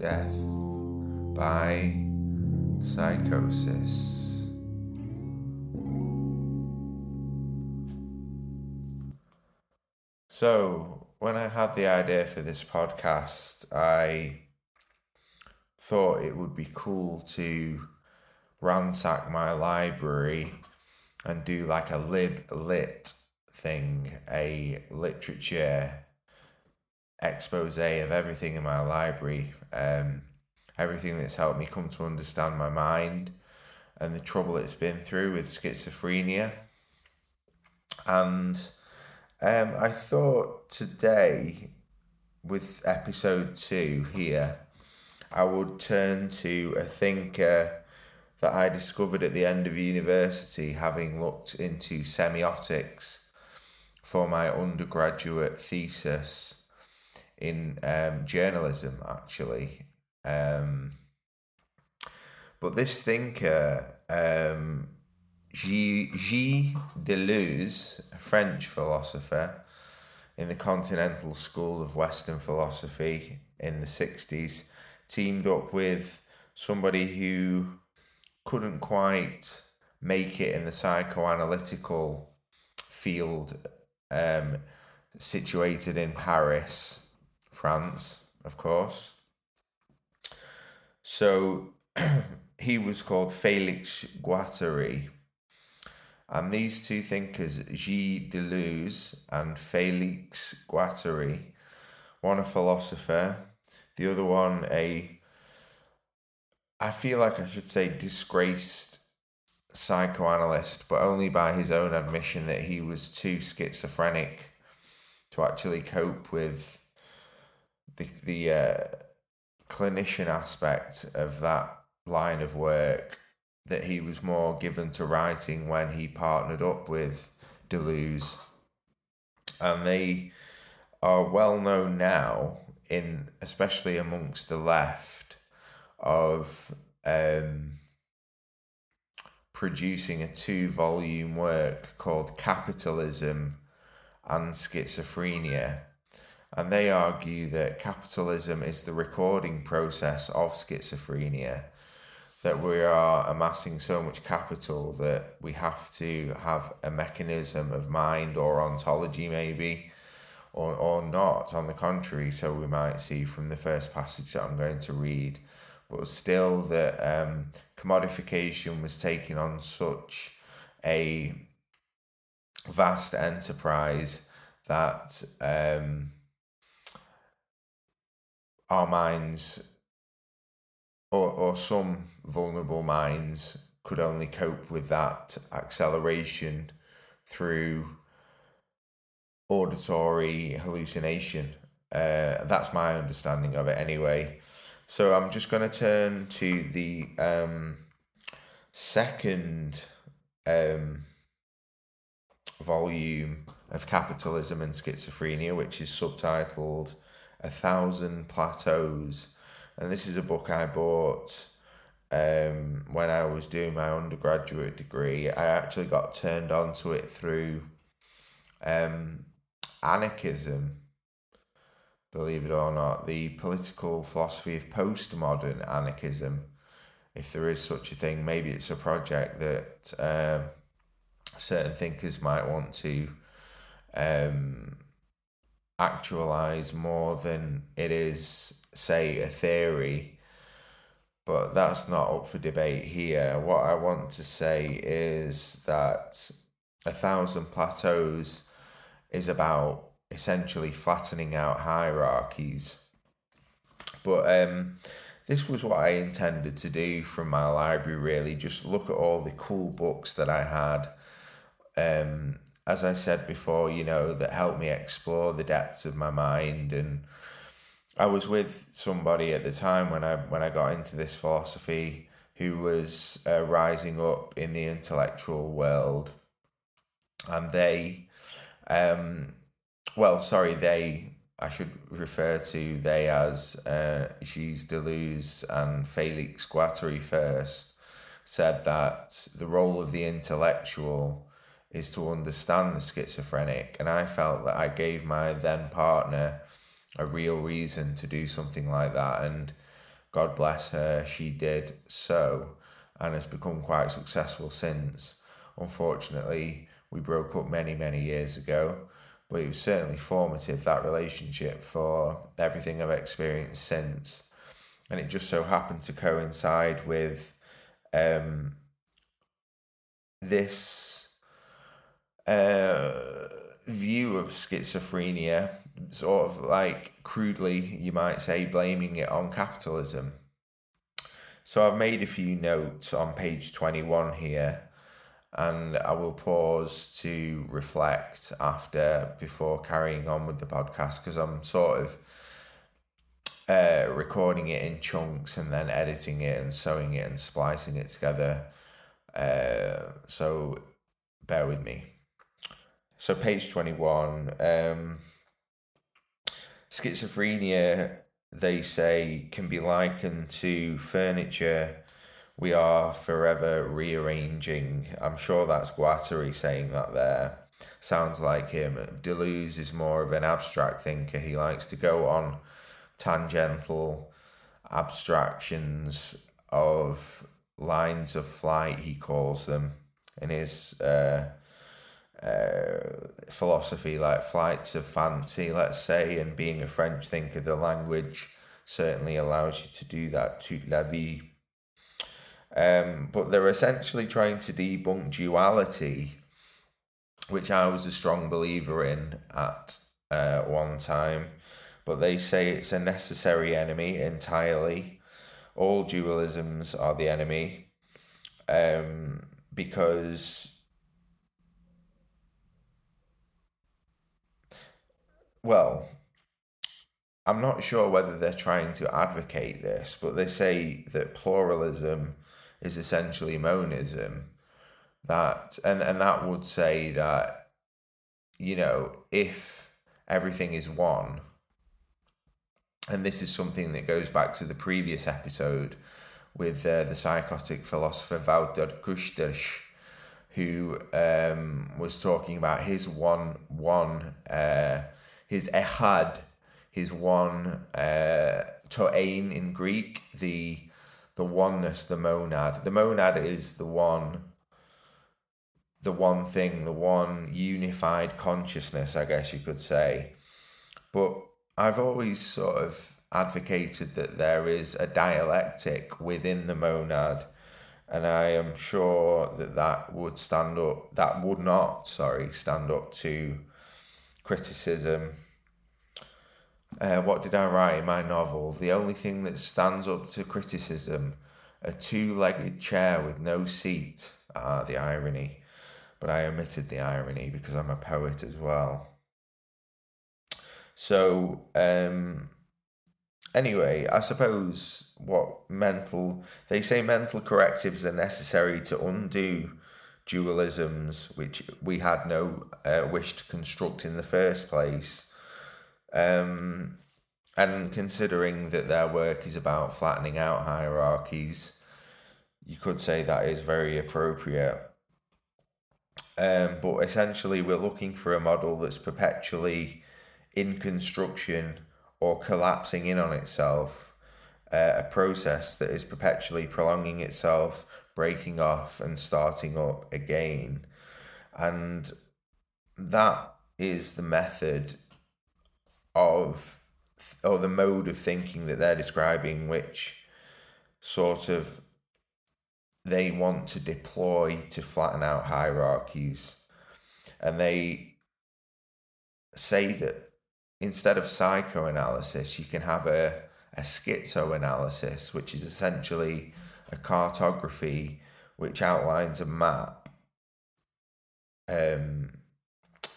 death by psychosis. So, when I had the idea for this podcast, I thought it would be cool to ransack my library and do like a lib lit thing, a literature expose of everything in my library, um, everything that's helped me come to understand my mind and the trouble it's been through with schizophrenia. And um, I thought today, with episode two here, I would turn to a thinker that I discovered at the end of university, having looked into semiotics for my undergraduate thesis in um, journalism, actually. Um, but this thinker, um, Gilles Deleuze, a French philosopher in the Continental School of Western Philosophy in the 60s, teamed up with somebody who couldn't quite make it in the psychoanalytical field um, situated in Paris France, of course. So he was called Felix Guattari. And these two thinkers, Gilles Deleuze and Felix Guattari, one a philosopher, the other one a, I feel like I should say disgraced psychoanalyst, but only by his own admission that he was too schizophrenic to actually cope with the the uh, clinician aspect of that line of work that he was more given to writing when he partnered up with Deleuze, and they are well known now in especially amongst the left of um, producing a two volume work called Capitalism and Schizophrenia and they argue that capitalism is the recording process of schizophrenia, that we are amassing so much capital that we have to have a mechanism of mind or ontology, maybe, or, or not, on the contrary. So we might see from the first passage that I'm going to read, but still that um, commodification was taking on such a vast enterprise that. Um, our minds or, or some vulnerable minds could only cope with that acceleration through auditory hallucination. Uh, that's my understanding of it anyway. So I'm just going to turn to the um, second um, volume of Capitalism and Schizophrenia, which is subtitled a Thousand Plateaus. And this is a book I bought um, when I was doing my undergraduate degree. I actually got turned on to it through um, anarchism, believe it or not, the political philosophy of postmodern anarchism. If there is such a thing, maybe it's a project that um, certain thinkers might want to um, actualize more than it is, say, a theory. But that's not up for debate here. What I want to say is that A Thousand Plateaus is about essentially flattening out hierarchies. But um, this was what I intended to do from my library, really. Just look at all the cool books that I had um, as I said before, you know, that helped me explore the depths of my mind. And I was with somebody at the time when I when I got into this philosophy who was uh, rising up in the intellectual world, and they, um, well, sorry, they. I should refer to they as uh, Gilles Deleuze and Felix Guattari first said that the role of the intellectual is to understand the schizophrenic. And I felt that I gave my then partner a real reason to do something like that. And God bless her, she did so and has become quite successful since. Unfortunately, we broke up many, many years ago, but it was certainly formative, that relationship, for everything I've experienced since. And it just so happened to coincide with um, this uh, view of schizophrenia, sort of like crudely, you might say, blaming it on capitalism. So I've made a few notes on page 21 here and I will pause to reflect after before carrying on with the podcast because I'm sort of uh, recording it in chunks and then editing it and sewing it and splicing it together. Uh, so bear with me. So, page 21 um, schizophrenia, they say, can be likened to furniture we are forever rearranging. I'm sure that's Guattari saying that there. Sounds like him. Deleuze is more of an abstract thinker. He likes to go on tangential abstractions of lines of flight, he calls them, in his uh, uh, philosophy, like flights of fancy, let's say, and being a French thinker, the language certainly allows you to do that. Toute la vie um, but they're essentially trying to debunk duality, which I was a strong believer in at uh, one time. But they say it's a necessary enemy entirely. All dualisms are the enemy um, because, well, I'm not sure whether they're trying to advocate this, but they say that pluralism is essentially monism. That and and that would say that you know if everything is one, and this is something that goes back to the previous episode with uh, the psychotic philosopher Wouter Kusters, who um, was talking about his one one uh, his ehad, his one uh, toein in Greek, the the oneness, the monad. The monad is the one, the one thing, the one unified consciousness, I guess you could say. But I've always sort of advocated that there is a dialectic within the monad, and I am sure that that would stand up, that would not, sorry, stand up to criticism uh, what did I write in my novel? The only thing that stands up to criticism a two legged chair with no seat. Ah, the irony. But I omitted the irony because I'm a poet as well. So, um, anyway, I suppose what mental, they say mental correctives are necessary to undo dualisms, which we had no uh, wish to construct in the first place. Um, and considering that their work is about flattening out hierarchies, you could say that is very appropriate. Um, but essentially, we're looking for a model that's perpetually in construction or collapsing in on itself, uh, a process that is perpetually prolonging itself, breaking off, and starting up again. And that is the method of or the mode of thinking that they're describing, which sort of they want to deploy to flatten out hierarchies. And they say that instead of psychoanalysis, you can have a, a schizoanalysis, which is essentially a cartography which outlines a map um,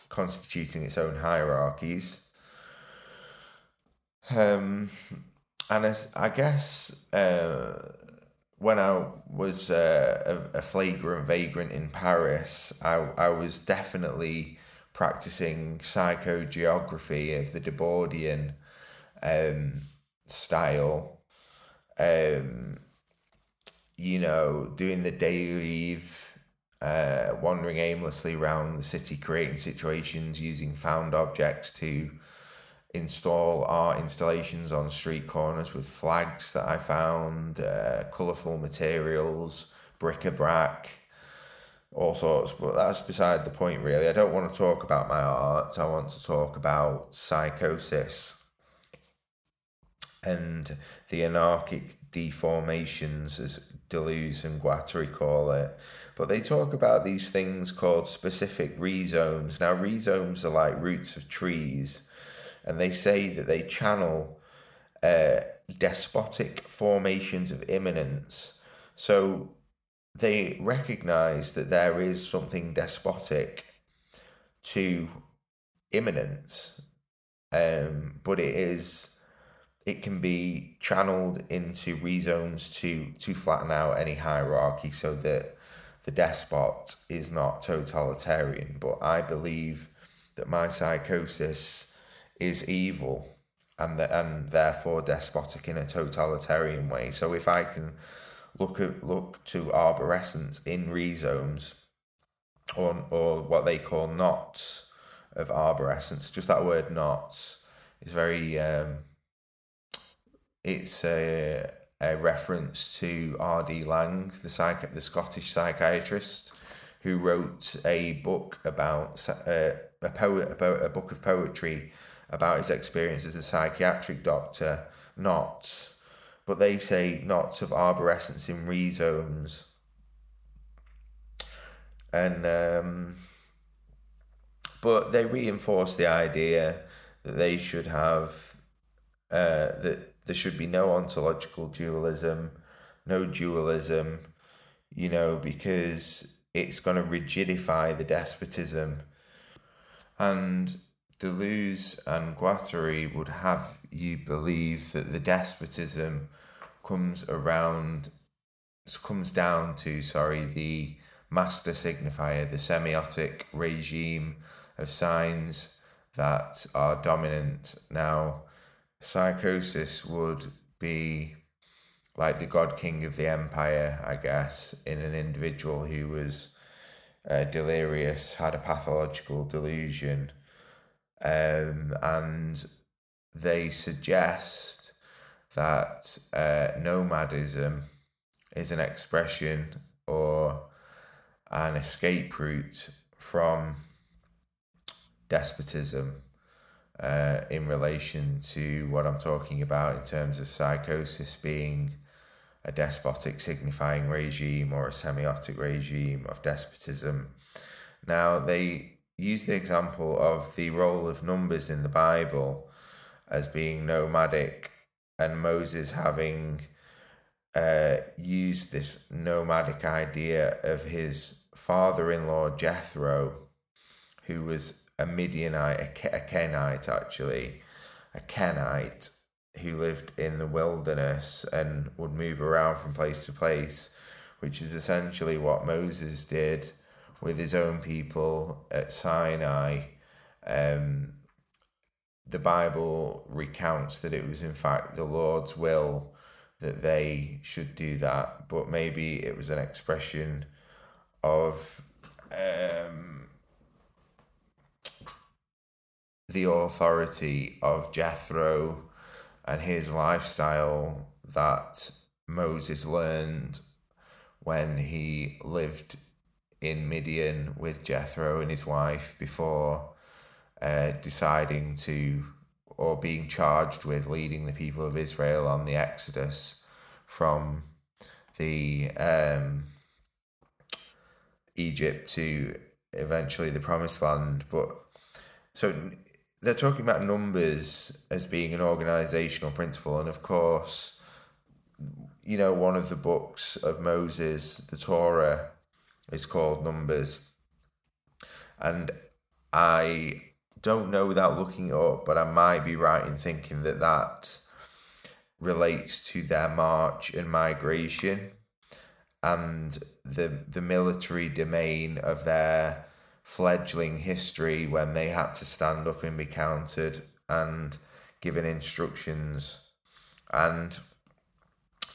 constituting its own hierarchies um, and as, I guess uh, when I was uh, a, a flagrant vagrant in Paris, I, I was definitely practicing psychogeography of the Debordian um, style. Um, you know, doing the dérive, uh, wandering aimlessly around the city, creating situations using found objects to install art installations on street corners with flags that I found, uh, colourful materials, bric-a-brac, all sorts. But that's beside the point, really. I don't want to talk about my art. I want to talk about psychosis and the anarchic deformations, as Deleuze and Guattari call it. But they talk about these things called specific rhizomes. Now, rhizomes are like roots of trees, and they say that they channel uh, despotic formations of immanence. So they recognize that there is something despotic to immanence, um, but it is it can be channeled into rhizomes to to flatten out any hierarchy so that the despot is not totalitarian. But i believe that my psychosis is evil and the, and therefore despotic in a totalitarian way. So if i can look at look to arborescence in rhizomes or or what they call knots of arborescence just that word knots is very um, it's a, a reference to R.D. Laing, the psych- the Scottish psychiatrist, who wrote a book about uh, a poet about a book of poetry about his experience as a psychiatric doctor. Not, but they say knots of arborescence in rhizomes, and um, but they reinforce the idea that they should have uh, that there should be no ontological dualism, no dualism, you know, because it's going to rigidify the despotism. And Deleuze and Guattari would have you believe that the despotism comes around, comes down to, sorry, the master signifier, the semiotic regime of signs that are dominant. Now, psychosis would be like the god king of the empire, I guess, in an individual who was uh, delirious, had a pathological delusion, um, and they suggest that uh, nomadism is an expression or an escape route from despotism uh, in relation to what I'm talking about in terms of psychosis being a despotic signifying regime or a semiotic regime of despotism. Now, they use the example of the role of numbers in the Bible as being nomadic and Moses having uh, used this nomadic idea of his father in law Jethro, who was a Midianite, a, Kenite actually, a Kenite who lived in the wilderness and would move around from place to place, which is essentially what Moses did with his own people at Sinai. Um, the Bible recounts that it was, in fact, the Lord's will that they should do that, but maybe it was an expression of um, the authority of Jethro and his lifestyle that Moses learned when he lived in Midian with Jethro and his wife before uh, deciding to or being charged with leading the people of Israel on the Exodus from the um, Egypt to eventually the Promised Land. But so they're talking about numbers as being an organizational principle, and of course, you know, one of the books of Moses, the Torah, is called Numbers, and I don't know without looking it up, but I might be right in thinking that that relates to their march and migration and the the military domain of their fledgling history when they had to stand up and be counted and given instructions. And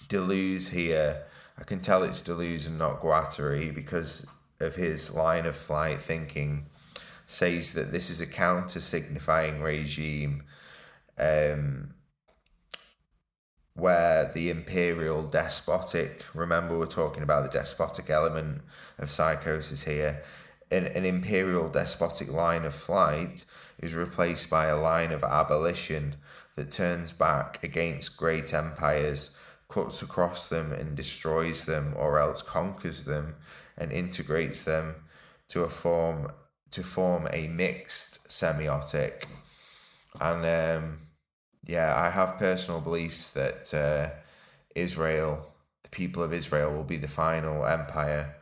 Deleuze here, I can tell it's Deleuze and not Guattari because of his line of flight thinking, says that this is a counter signifying regime um, where the imperial despotic, remember we're talking about the despotic element of psychosis here, an, an imperial despotic line of flight is replaced by a line of abolition that turns back against great empires, cuts across them and destroys them, or else conquers them and integrates them to a form to form a mixed semiotic. And um, yeah, I have personal beliefs that uh, Israel, the people of Israel, will be the final empire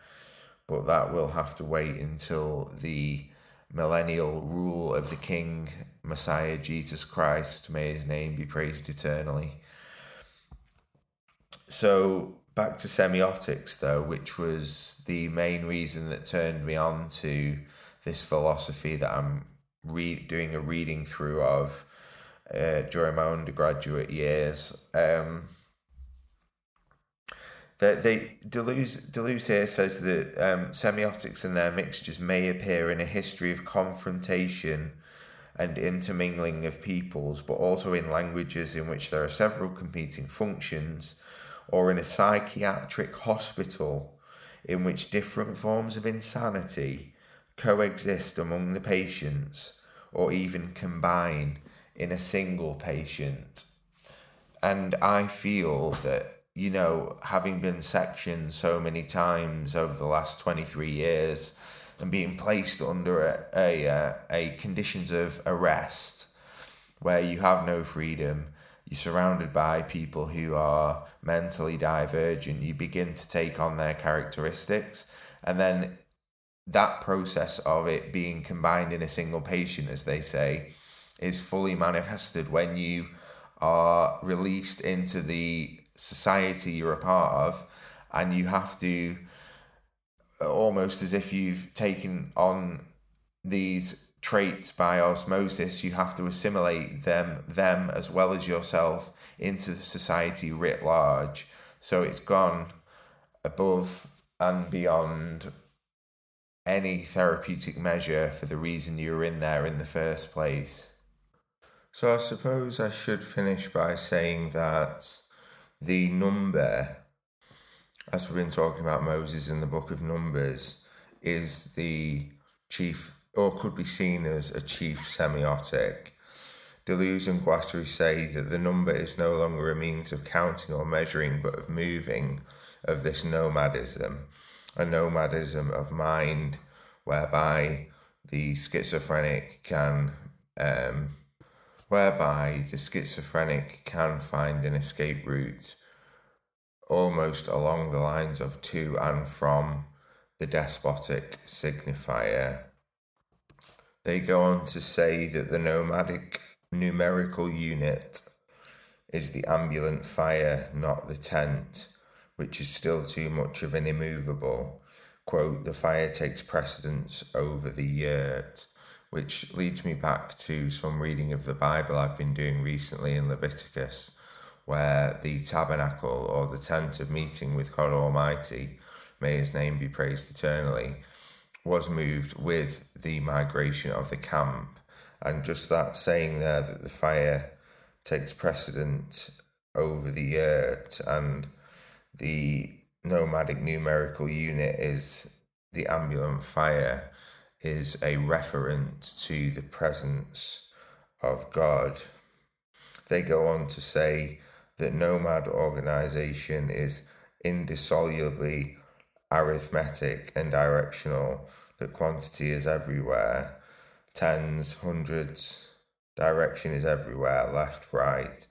but that will have to wait until the millennial rule of the King Messiah Jesus Christ. May his name be praised eternally. So, back to semiotics, though, which was the main reason that turned me on to this philosophy that I'm re- doing a reading through of uh, during my undergraduate years. Um, that they Deleuze Deleuze here says that um, semiotics and their mixtures may appear in a history of confrontation and intermingling of peoples, but also in languages in which there are several competing functions, or in a psychiatric hospital in which different forms of insanity coexist among the patients, or even combine in a single patient. And I feel that you know, having been sectioned so many times over the last 23 years and being placed under a, a, uh, a conditions of arrest where you have no freedom, you're surrounded by people who are mentally divergent, you begin to take on their characteristics, and then that process of it being combined in a single patient, as they say, is fully manifested when you are released into the society you're a part of, and you have to almost as if you've taken on these traits by osmosis you have to assimilate them them as well as yourself into the society writ large. So it's gone above and beyond any therapeutic measure for the reason you were in there in the first place. So i suppose i should finish by saying that the number, as we've been talking about Moses in the book of Numbers, is the chief, or could be seen as a chief semiotic. Deleuze and Guattari say that the number is no longer a means of counting or measuring, but of moving, of this nomadism, a nomadism of mind whereby the schizophrenic can um, whereby the schizophrenic can find an escape route almost along the lines of to and from the despotic signifier. They go on to say that the nomadic numerical unit is the ambulant fire, not the tent, which is still too much of an immovable. Quote, the fire takes precedence over the yurt which leads me back to some reading of the Bible I've been doing recently in Leviticus, where the tabernacle or the tent of meeting with God Almighty, may his name be praised eternally, was moved with the migration of the camp. And just that saying there that the fire takes precedent over the yurt and the nomadic numerical unit is the ambulant fire is a reference to the presence of God. They go on to say that nomad organization is indissolubly arithmetic and directional, that quantity is everywhere, tens, hundreds, direction is everywhere, left, right.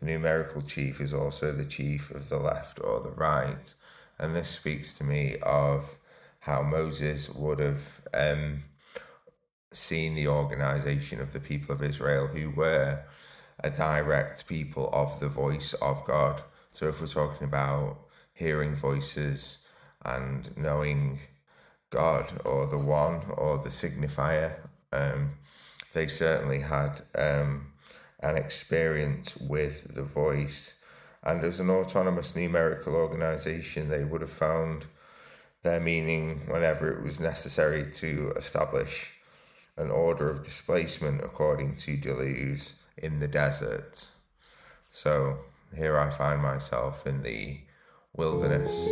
The numerical chief is also the chief of the left or the right. And this speaks to me of how Moses would have um, seen the organization of the people of Israel who were a direct people of the voice of God. So if we're talking about hearing voices and knowing God or the one or the signifier, um, they certainly had um, an experience with the voice. And as an autonomous numerical organization, they would have found their meaning whenever it was necessary to establish an order of displacement according to Deleuze in the desert. So here I find myself in the wilderness